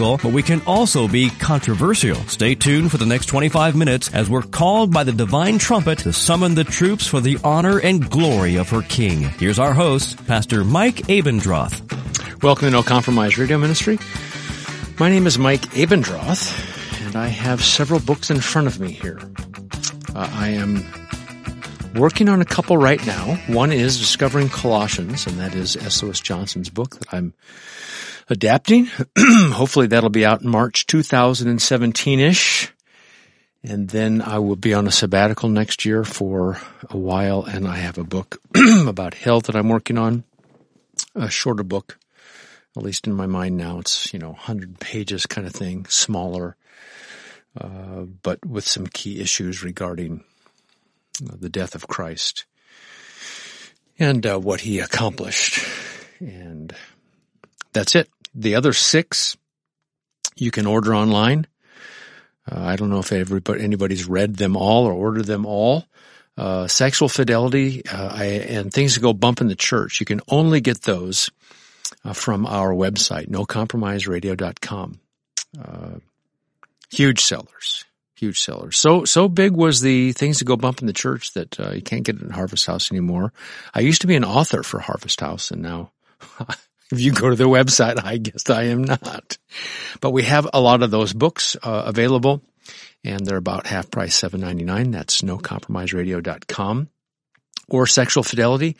but we can also be controversial. Stay tuned for the next 25 minutes as we're called by the divine trumpet to summon the troops for the honor and glory of her King. Here's our host, Pastor Mike Abendroth. Welcome to No Compromise Radio Ministry. My name is Mike Abendroth, and I have several books in front of me here. Uh, I am working on a couple right now. One is Discovering Colossians, and that is S. Lewis Johnson's book that I'm adapting. Hopefully that'll be out in March 2017-ish. And then I will be on a sabbatical next year for a while and I have a book about health that I'm working on. A shorter book, at least in my mind now. It's, you know, 100 pages kind of thing, smaller, uh, but with some key issues regarding the death of Christ and uh, what he accomplished. And that's it. The other six you can order online. Uh, I don't know if everybody, anybody's read them all or ordered them all. Uh, sexual fidelity uh, I, and things that go bump in the church. You can only get those uh, from our website, nocompromiseradio.com. Uh, huge sellers, huge sellers. So so big was the things that go bump in the church that uh, you can't get it in Harvest House anymore. I used to be an author for Harvest House, and now If you go to the website, I guess I am not. But we have a lot of those books uh, available and they're about half price, seven ninety nine. That's nocompromiseradio.com. Or Sexual Fidelity.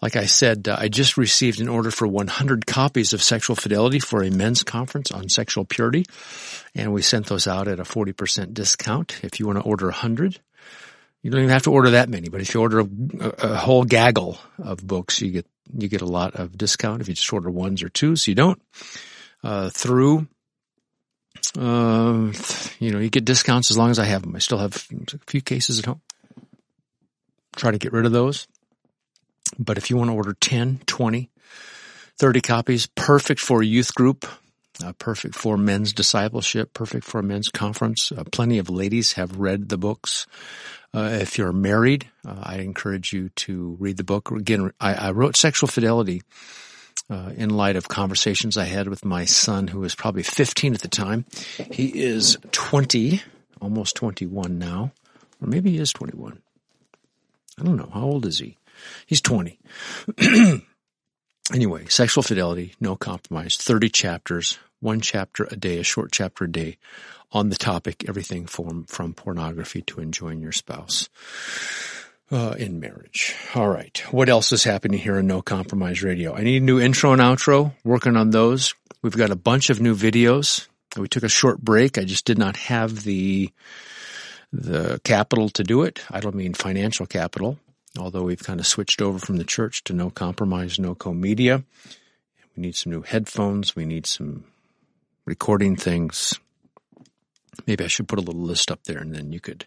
Like I said, uh, I just received an order for 100 copies of Sexual Fidelity for a men's conference on sexual purity. And we sent those out at a 40% discount. If you want to order 100, you don't even have to order that many, but if you order a, a, whole gaggle of books, you get you get a lot of discount. If you just order ones or twos, you don't. Uh, through, uh, you know, you get discounts as long as I have them. I still have a few cases at home. Try to get rid of those. But if you want to order 10, 20, 30 copies, perfect for a youth group, uh, perfect for men's discipleship, perfect for men's conference. Uh, plenty of ladies have read the books. Uh, if you're married, uh, I encourage you to read the book. Again, I, I wrote Sexual Fidelity uh, in light of conversations I had with my son, who was probably 15 at the time. He is 20, almost 21 now, or maybe he is 21. I don't know. How old is he? He's 20. anyway, Sexual Fidelity, No Compromise, 30 chapters, one chapter a day, a short chapter a day on the topic, everything from, from pornography to enjoying your spouse. Uh, in marriage. All right. What else is happening here in No Compromise Radio? I need a new intro and outro. Working on those. We've got a bunch of new videos. We took a short break. I just did not have the the capital to do it. I don't mean financial capital, although we've kind of switched over from the church to No Compromise, No Co Media. We need some new headphones. We need some recording things. Maybe I should put a little list up there and then you could,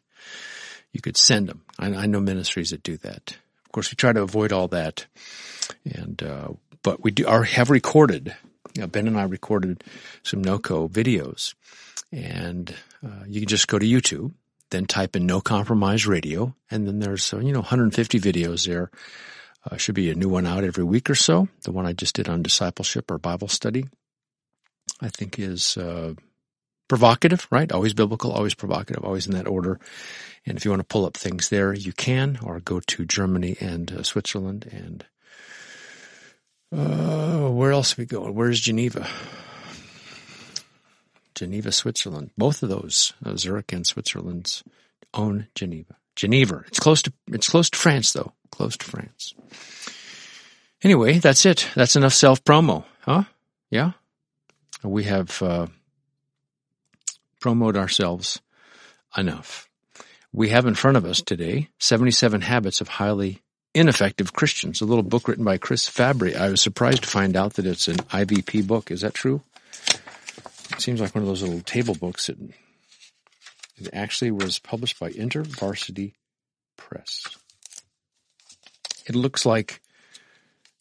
you could send them. I, I know ministries that do that. Of course, we try to avoid all that. And, uh, but we do, are, have recorded, you know, Ben and I recorded some NoCo videos and, uh, you can just go to YouTube, then type in No Compromise Radio, and then there's, uh, you know, 150 videos there. Uh, should be a new one out every week or so. The one I just did on discipleship or Bible study, I think is, uh, provocative, right? Always biblical, always provocative, always in that order. And if you want to pull up things there, you can, or go to Germany and uh, Switzerland and uh, where else are we going? Where's Geneva? Geneva, Switzerland. Both of those, uh, Zurich and Switzerland's own Geneva. Geneva. It's close to it's close to France, though. Close to France. Anyway, that's it. That's enough self promo, huh? Yeah. We have. Uh, promote ourselves enough. We have in front of us today 77 Habits of Highly Ineffective Christians, a little book written by Chris Fabry. I was surprised to find out that it's an IVP book. Is that true? It seems like one of those little table books. It, it actually was published by InterVarsity Press. It looks like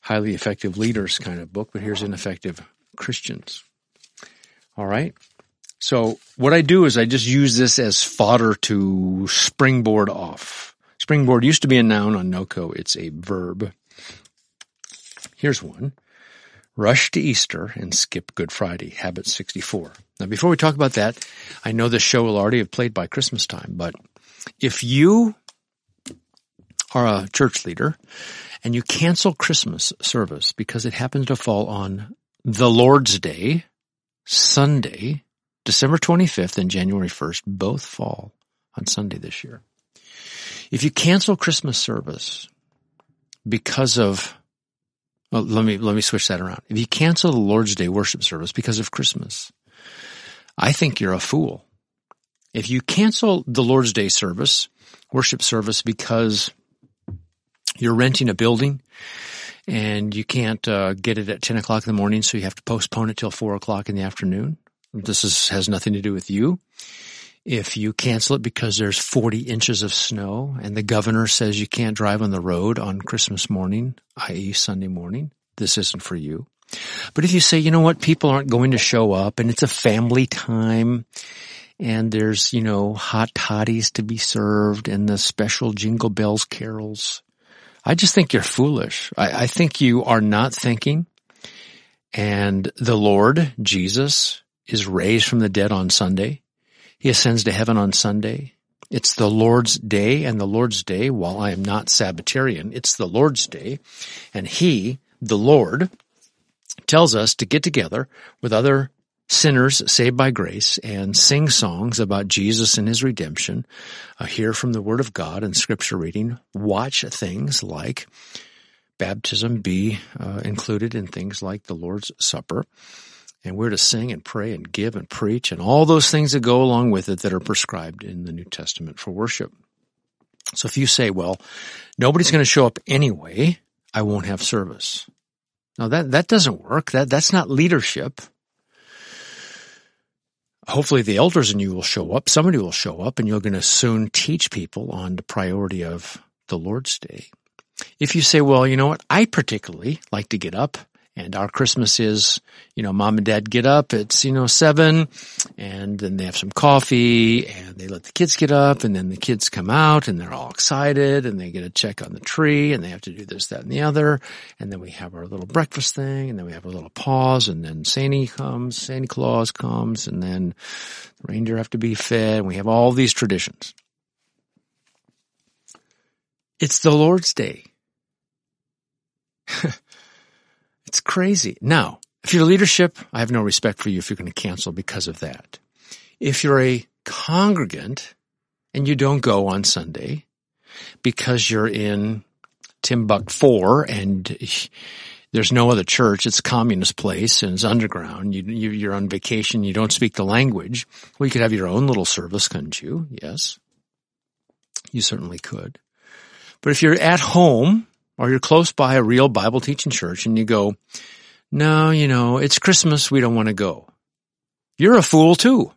highly effective leaders kind of book, but here's ineffective Christians. All right. So what I do is I just use this as fodder to springboard off. Springboard used to be a noun on NOCO. It's a verb. Here's one. Rush to Easter and skip Good Friday, habit 64. Now before we talk about that, I know this show will already have played by Christmas time, but if you are a church leader and you cancel Christmas service because it happens to fall on the Lord's Day, Sunday, December 25th and January 1st, both fall on Sunday this year. If you cancel Christmas service because of well, let me let me switch that around. If you cancel the Lord's Day worship service because of Christmas, I think you're a fool. If you cancel the Lord's Day service, worship service because you're renting a building and you can't uh, get it at 10 o'clock in the morning, so you have to postpone it till 4 o'clock in the afternoon. This is, has nothing to do with you. If you cancel it because there's 40 inches of snow and the governor says you can't drive on the road on Christmas morning, i.e. Sunday morning, this isn't for you. But if you say, you know what, people aren't going to show up and it's a family time and there's, you know, hot toddies to be served and the special jingle bells carols I just think you're foolish. I, I think you are not thinking. And the Lord, Jesus, is raised from the dead on Sunday. He ascends to heaven on Sunday. It's the Lord's day and the Lord's day, while I am not Sabbatarian, it's the Lord's day. And He, the Lord, tells us to get together with other sinners saved by grace and sing songs about Jesus and his redemption, uh, hear from the Word of God and Scripture reading, watch things like baptism be uh, included in things like the Lord's Supper. And we're to sing and pray and give and preach and all those things that go along with it that are prescribed in the New Testament for worship. So if you say, well, nobody's going to show up anyway, I won't have service. Now that, that doesn't work. That, that's not leadership hopefully the elders in you will show up. Somebody will show up and you're going to soon teach people on the priority of the Lord's Day. If you say, well, you know what? I particularly like to get up and our Christmas is, you know, mom and dad get up. It's, you know, seven and then they have some coffee and they let the kids get up and then the kids come out and they're all excited and they get a check on the tree and they have to do this, that and the other. And then we have our little breakfast thing and then we have a little pause and then Santa comes, Santa Claus comes and then the reindeer have to be fed and we have all these traditions. It's the Lord's Day. It's crazy. Now, if you're leadership, I have no respect for you if you're going to cancel because of that. If you're a congregant and you don't go on Sunday because you're in Timbuktu and there's no other church, it's a communist place and it's underground, you, are on vacation, you don't speak the language, well, you could have your own little service, couldn't you? Yes. You certainly could. But if you're at home or you're close by a real Bible teaching church and you go, no, you know, it's Christmas. We don't want to go. You're a fool too.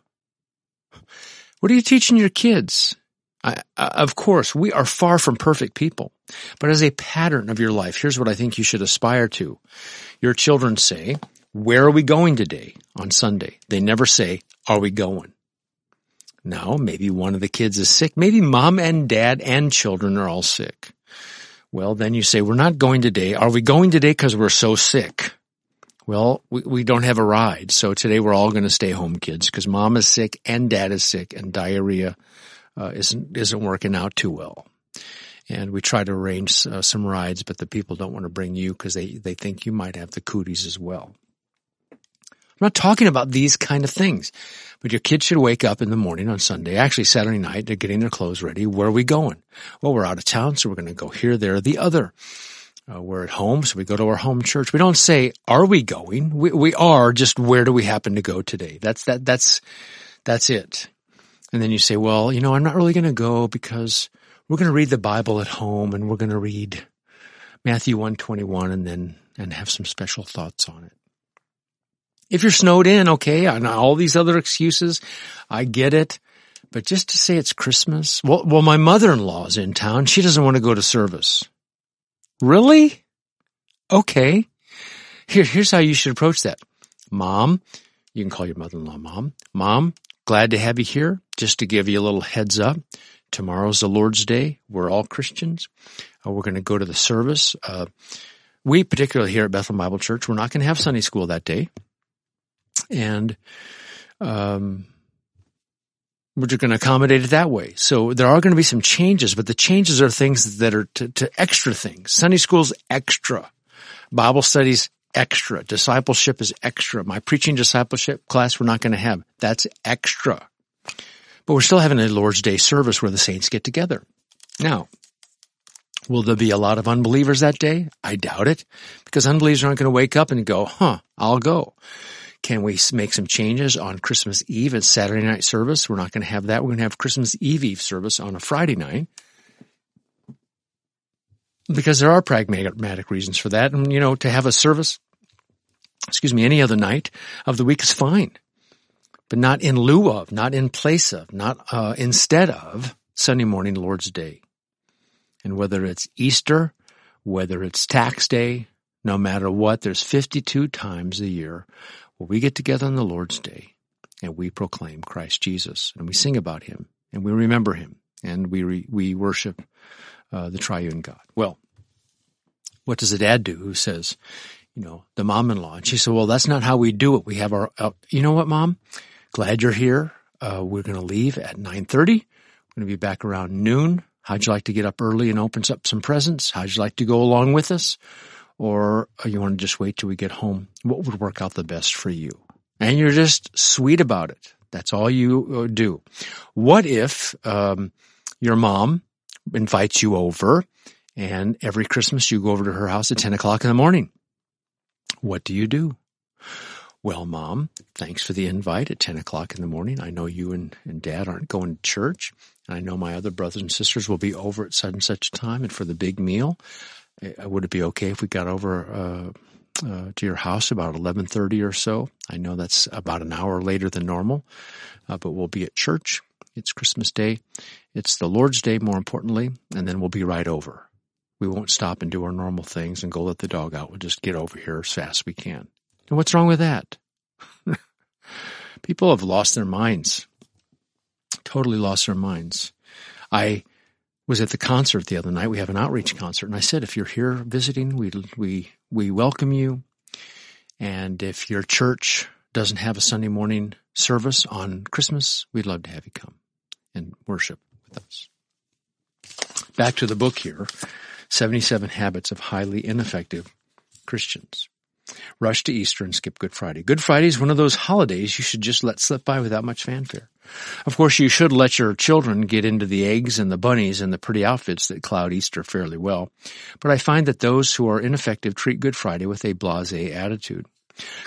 What are you teaching your kids? I, of course, we are far from perfect people, but as a pattern of your life, here's what I think you should aspire to. Your children say, where are we going today on Sunday? They never say, are we going? Now, maybe one of the kids is sick. Maybe mom and dad and children are all sick. Well, then you say, we're not going today. Are we going today because we're so sick? Well, we, we don't have a ride. So today we're all going to stay home, kids, because mom is sick and dad is sick and diarrhea uh, isn't, isn't working out too well. And we try to arrange uh, some rides, but the people don't want to bring you because they, they think you might have the cooties as well. I'm not talking about these kind of things, but your kids should wake up in the morning on Sunday, actually Saturday night, they're getting their clothes ready. Where are we going? Well, we're out of town, so we're going to go here, there, the other. Uh, we're at home, so we go to our home church. We don't say, are we going? We, we are, just where do we happen to go today? That's, that, that's, that's it. And then you say, well, you know, I'm not really going to go because we're going to read the Bible at home and we're going to read Matthew 121 and then, and have some special thoughts on it. If you're snowed in, okay, and all these other excuses, I get it. But just to say it's Christmas, well, well, my mother-in-law's in town. She doesn't want to go to service. Really? Okay. Here, here's how you should approach that. Mom, you can call your mother-in-law mom. Mom, glad to have you here. Just to give you a little heads up. Tomorrow's the Lord's Day. We're all Christians. Uh, we're going to go to the service. Uh, we, particularly here at Bethel Bible Church, we're not going to have Sunday school that day. And, um, we're just going to accommodate it that way. So there are going to be some changes, but the changes are things that are to, to extra things. Sunday school's extra. Bible studies extra. Discipleship is extra. My preaching discipleship class we're not going to have. That's extra. But we're still having a Lord's Day service where the saints get together. Now, will there be a lot of unbelievers that day? I doubt it because unbelievers aren't going to wake up and go, huh, I'll go. Can we make some changes on Christmas Eve and Saturday night service? We're not going to have that. We're going to have Christmas Eve Eve service on a Friday night because there are pragmatic reasons for that. And, you know, to have a service, excuse me, any other night of the week is fine, but not in lieu of, not in place of, not uh, instead of Sunday morning Lord's Day. And whether it's Easter, whether it's tax day, no matter what, there's 52 times a year well, we get together on the Lord's Day and we proclaim Christ Jesus and we sing about him and we remember him and we, re, we worship uh, the triune God. Well, what does a dad do who says, you know, the mom-in-law? And she said, well, that's not how we do it. We have our, uh, you know what, mom? Glad you're here. Uh, we're going to leave at 9.30. We're going to be back around noon. How'd you like to get up early and open up some presents? How'd you like to go along with us? Or you want to just wait till we get home? What would work out the best for you? And you're just sweet about it. That's all you uh, do. What if um, your mom invites you over and every Christmas you go over to her house at 10 o'clock in the morning? What do you do? Well, mom, thanks for the invite at 10 o'clock in the morning. I know you and, and dad aren't going to church. I know my other brothers and sisters will be over at such and such time and for the big meal. Uh, would it be okay if we got over uh, uh, to your house about 11:30 or so? I know that's about an hour later than normal, uh, but we'll be at church. It's Christmas Day. It's the Lord's Day, more importantly, and then we'll be right over. We won't stop and do our normal things and go let the dog out. We'll just get over here as fast as we can. And what's wrong with that? People have lost their minds. Totally lost their minds. I was at the concert the other night. We have an outreach concert, and I said, if you're here visiting, we we we welcome you. And if your church doesn't have a Sunday morning service on Christmas, we'd love to have you come and worship with us. Back to the book here 77 Habits of Highly Ineffective Christians. Rush to Easter and skip Good Friday. Good Friday is one of those holidays you should just let slip by without much fanfare. Of course, you should let your children get into the eggs and the bunnies and the pretty outfits that cloud Easter fairly well. But I find that those who are ineffective treat Good Friday with a blasé attitude.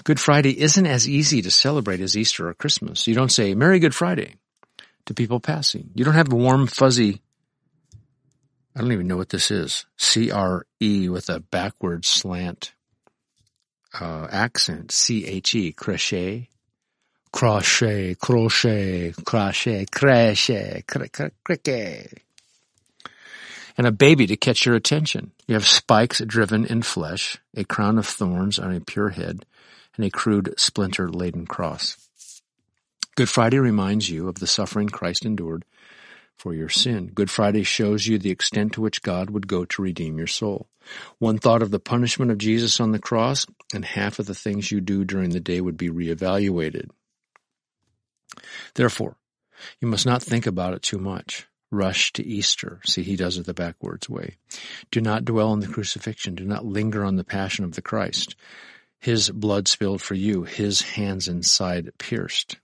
Good Friday isn't as easy to celebrate as Easter or Christmas. You don't say, Merry Good Friday to people passing. You don't have a warm, fuzzy, I don't even know what this is, C-R-E with a backward slant uh, accent, C-H-E, crochet, crochet, crochet, crochet, crochet, cricket. And a baby to catch your attention. You have spikes driven in flesh, a crown of thorns on a pure head, and a crude splinter laden cross. Good Friday reminds you of the suffering Christ endured for your sin. Good Friday shows you the extent to which God would go to redeem your soul. One thought of the punishment of Jesus on the cross, and half of the things you do during the day would be reevaluated. Therefore, you must not think about it too much. Rush to Easter. See, he does it the backwards way. Do not dwell on the crucifixion. Do not linger on the passion of the Christ. His blood spilled for you, his hands inside pierced.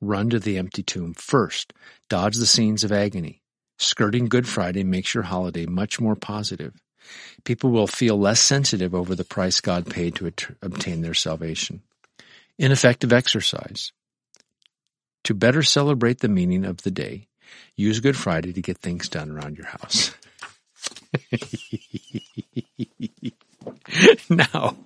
Run to the empty tomb first. Dodge the scenes of agony. Skirting Good Friday makes your holiday much more positive. People will feel less sensitive over the price God paid to obtain their salvation. Ineffective exercise. To better celebrate the meaning of the day, use Good Friday to get things done around your house. now,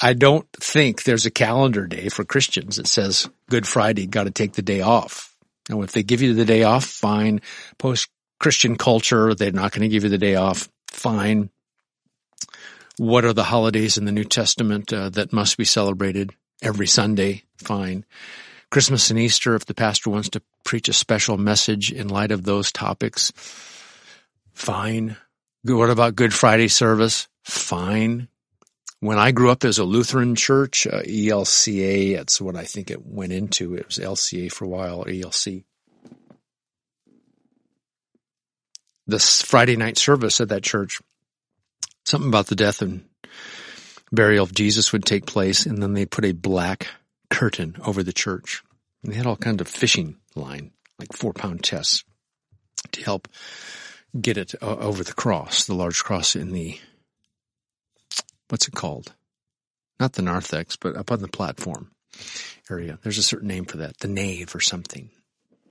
I don't think there's a calendar day for Christians that says Good Friday, got to take the day off. Now, if they give you the day off, fine. Post Christian culture, they're not going to give you the day off, fine. What are the holidays in the New Testament uh, that must be celebrated every Sunday? Fine. Christmas and Easter, if the pastor wants to preach a special message in light of those topics, fine. What about Good Friday service? Fine. When I grew up, there's a Lutheran church, uh, ELCA. That's what I think it went into. It was LCA for a while, ELC. This Friday night service at that church, something about the death and burial of Jesus would take place, and then they put a black curtain over the church. And they had all kinds of fishing line, like four pound tests, to help get it uh, over the cross, the large cross in the what's it called? Not the narthex, but up on the platform area. There's a certain name for that. The nave or something.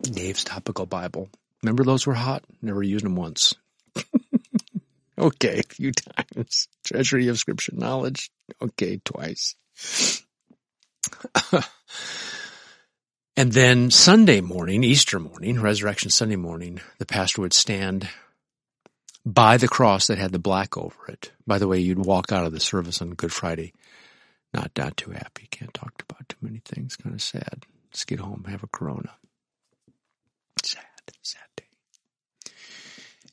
Nave's topical Bible. Remember those were hot? Never used them once. okay, a few times. Treasury of scripture knowledge. Okay, twice. and then Sunday morning, Easter morning, Resurrection Sunday morning, the pastor would stand by the cross that had the black over it. By the way, you'd walk out of the service on Good Friday. Not, not too happy. Can't talk about too many things. Kind of sad. Let's get home, have a Corona. Sad, sad day.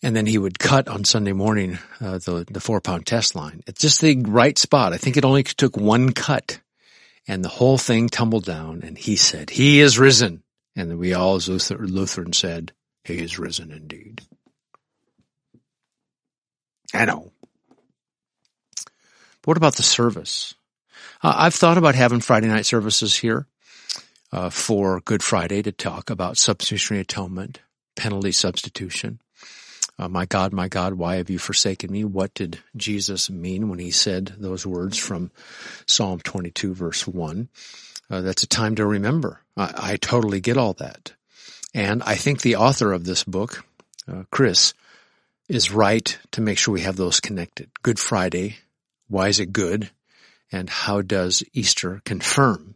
And then he would cut on Sunday morning uh, the the four pound test line. It's just the right spot. I think it only took one cut, and the whole thing tumbled down. And he said, "He is risen." And we all, as Luther, Lutheran, said, "He is risen indeed." I know. But what about the service? Uh, I've thought about having Friday night services here uh, for Good Friday to talk about substitutionary atonement, penalty substitution. Uh, my God, my God, why have you forsaken me? What did Jesus mean when he said those words from Psalm 22 verse 1? Uh, that's a time to remember. I, I, totally get all that. And I think the author of this book, uh, Chris, is right to make sure we have those connected. Good Friday, why is it good? And how does Easter confirm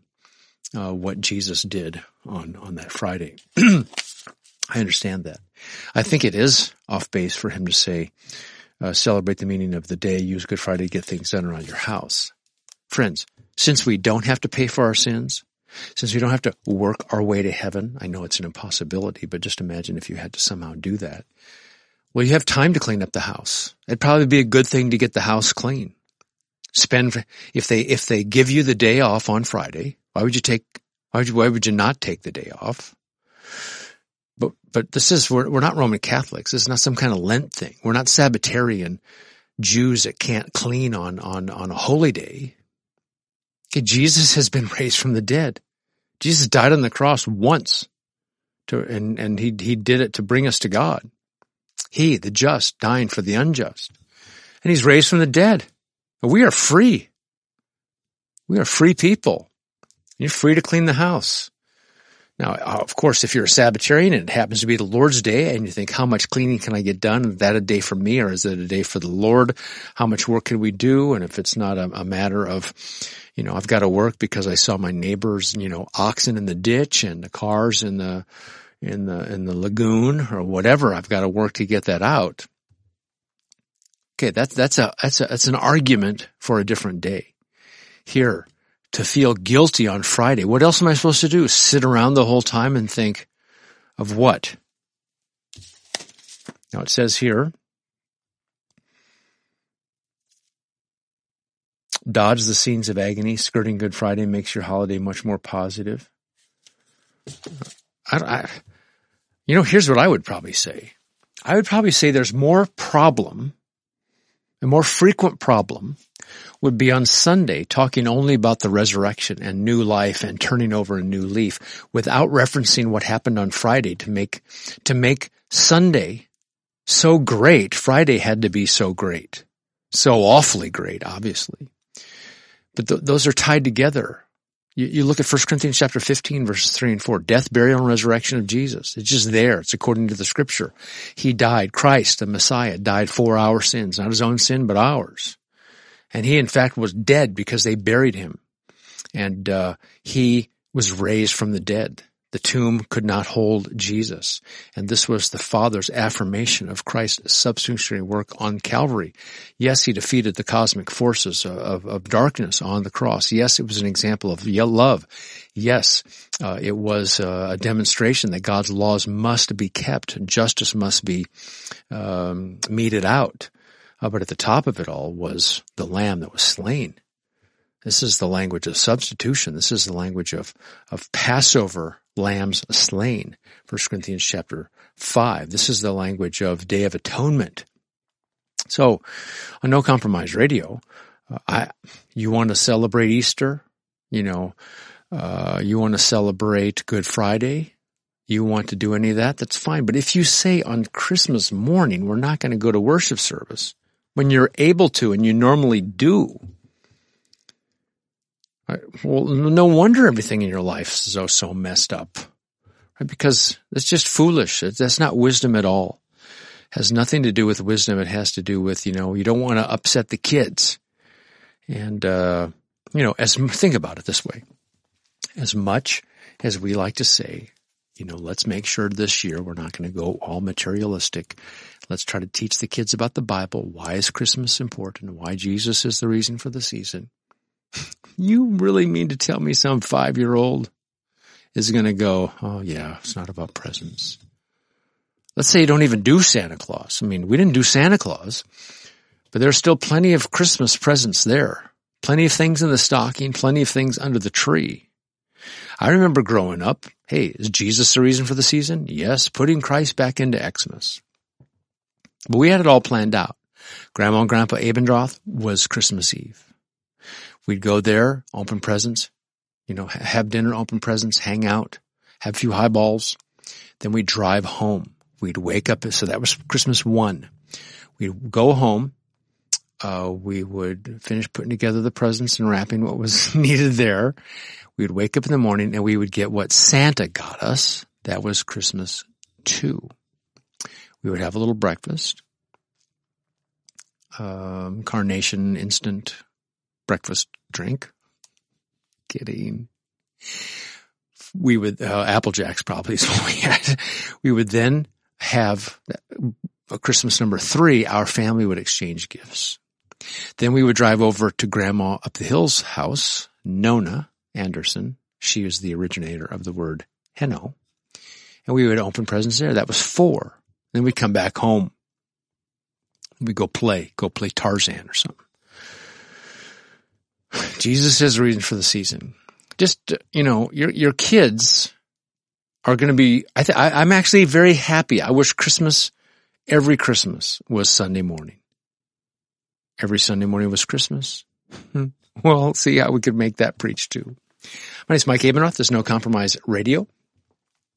uh, what Jesus did on, on that Friday? I understand that. I think it is off base for him to say, uh, celebrate the meaning of the day, use Good Friday to get things done around your house. Friends, since we don't have to pay for our sins, since we don't have to work our way to heaven, I know it's an impossibility, but just imagine if you had to somehow do that. Well, you have time to clean up the house. It'd probably be a good thing to get the house clean. Spend, if they, if they give you the day off on Friday, why would you take, why would you, why would you not take the day off? But, but this is, we're, we're not Roman Catholics. This is not some kind of Lent thing. We're not Sabbatarian Jews that can't clean on, on, on a holy day. Okay, Jesus has been raised from the dead. Jesus died on the cross once to, and, and he, he did it to bring us to God. He, the just, dying for the unjust. And he's raised from the dead. We are free. We are free people. You're free to clean the house. Now, of course, if you're a Sabbatarian and it happens to be the Lord's day and you think, how much cleaning can I get done? Is that a day for me or is it a day for the Lord? How much work can we do? And if it's not a, a matter of, you know, I've got to work because I saw my neighbors, you know, oxen in the ditch and the cars in the, in the in the lagoon or whatever. I've got to work to get that out. Okay, that's that's a that's a that's an argument for a different day. Here, to feel guilty on Friday, what else am I supposed to do? Sit around the whole time and think of what? Now it says here, dodge the scenes of agony. Skirting Good Friday makes your holiday much more positive. I, I, you know, here's what I would probably say. I would probably say there's more problem, a more frequent problem would be on Sunday talking only about the resurrection and new life and turning over a new leaf without referencing what happened on Friday to make, to make Sunday so great. Friday had to be so great. So awfully great, obviously. But th- those are tied together. You, you look at 1 Corinthians chapter 15 verses 3 and 4. Death, burial, and resurrection of Jesus. It's just there. It's according to the scripture. He died. Christ, the Messiah, died for our sins. Not his own sin, but ours. And he in fact was dead because they buried him. And, uh, he was raised from the dead. The tomb could not hold Jesus. And this was the Father's affirmation of Christ's substitutionary work on Calvary. Yes, he defeated the cosmic forces of, of darkness on the cross. Yes, it was an example of love. Yes, uh, it was uh, a demonstration that God's laws must be kept and justice must be um, meted out. Uh, but at the top of it all was the lamb that was slain. This is the language of substitution. This is the language of, of Passover lambs slain. 1 Corinthians chapter 5. This is the language of Day of Atonement. So, on No Compromise Radio, uh, I, you want to celebrate Easter, you know, uh, you want to celebrate Good Friday, you want to do any of that, that's fine. But if you say on Christmas morning, we're not going to go to worship service, when you're able to and you normally do, well, no wonder everything in your life is so, so messed up. Right? Because it's just foolish. That's not wisdom at all. It has nothing to do with wisdom. It has to do with, you know, you don't want to upset the kids. And, uh, you know, as, think about it this way. As much as we like to say, you know, let's make sure this year we're not going to go all materialistic. Let's try to teach the kids about the Bible. Why is Christmas important? Why Jesus is the reason for the season. You really mean to tell me some five year old is going to go, oh yeah, it's not about presents. Let's say you don't even do Santa Claus. I mean, we didn't do Santa Claus, but there's still plenty of Christmas presents there. Plenty of things in the stocking, plenty of things under the tree. I remember growing up, hey, is Jesus the reason for the season? Yes, putting Christ back into Xmas. But we had it all planned out. Grandma and Grandpa Abendroth was Christmas Eve. We'd go there, open presents, you know, have dinner, open presents, hang out, have a few highballs. Then we'd drive home. We'd wake up. So that was Christmas one. We'd go home. Uh, we would finish putting together the presents and wrapping what was needed there. We'd wake up in the morning and we would get what Santa got us. That was Christmas two. We would have a little breakfast. Um, carnation instant breakfast drink. Kidding. We would, uh, Apple Jacks probably is what we had. We would then have Christmas number three, our family would exchange gifts. Then we would drive over to grandma up the hill's house, Nona Anderson. She is the originator of the word henno. And we would open presents there. That was four. Then we'd come back home. We'd go play, go play Tarzan or something. Jesus is the reason for the season. Just, uh, you know, your, your kids are going to be, I th- I, am actually very happy. I wish Christmas, every Christmas was Sunday morning. Every Sunday morning was Christmas. well, see how we could make that preach too. My name is Mike Abendroth. There's No Compromise Radio.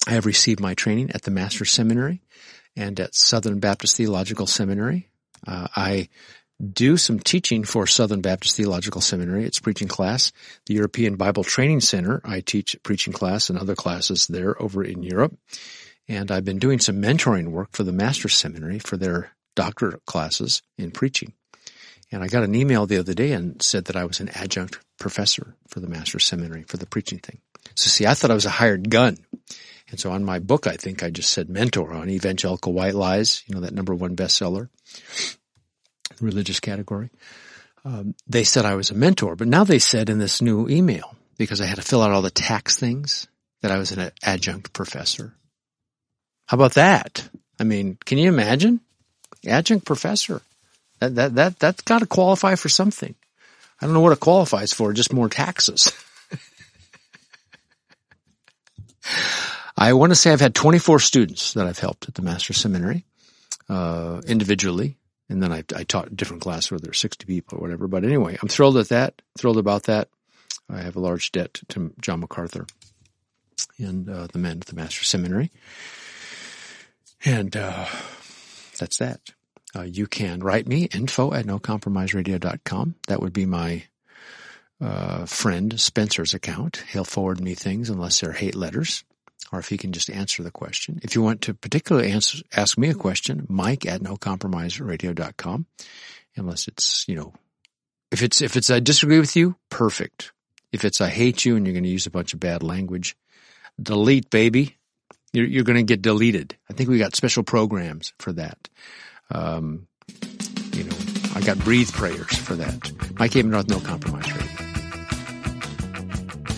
I have received my training at the Master's Seminary and at Southern Baptist Theological Seminary. Uh, I do some teaching for Southern Baptist Theological Seminary. It's preaching class. The European Bible Training Center. I teach preaching class and other classes there over in Europe. And I've been doing some mentoring work for the Master's Seminary for their doctorate classes in preaching. And I got an email the other day and said that I was an adjunct professor for the Master's Seminary for the preaching thing. So see, I thought I was a hired gun. And so on my book, I think I just said mentor on evangelical white lies, you know, that number one bestseller religious category. Um, they said I was a mentor, but now they said in this new email, because I had to fill out all the tax things, that I was an adjunct professor. How about that? I mean, can you imagine? Adjunct professor. That, that, that, that's gotta qualify for something. I don't know what it qualifies for, just more taxes. I want to say I've had 24 students that I've helped at the Master Seminary, uh, individually and then I, I taught different classes where there there's 60 people or whatever. But anyway, I'm thrilled at that, thrilled about that. I have a large debt to John MacArthur and uh, the men at the Master Seminary. And uh, that's that. Uh, you can write me info at nocompromiseradio.com. That would be my uh, friend Spencer's account. He'll forward me things unless they're hate letters or if he can just answer the question. If you want to particularly answer, ask me a question, Mike at nocompromiseradio.com, unless it's, you know, if it's, if it's I disagree with you, perfect. If it's I hate you and you're going to use a bunch of bad language, delete, baby. You're, you're going to get deleted. I think we got special programs for that. Um, you know, I got breathe prayers for that. I Mike Abendroth, no compromise.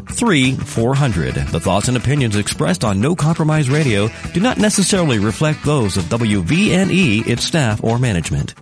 3 400. The thoughts and opinions expressed on No Compromise Radio do not necessarily reflect those of WVNE, its staff, or management.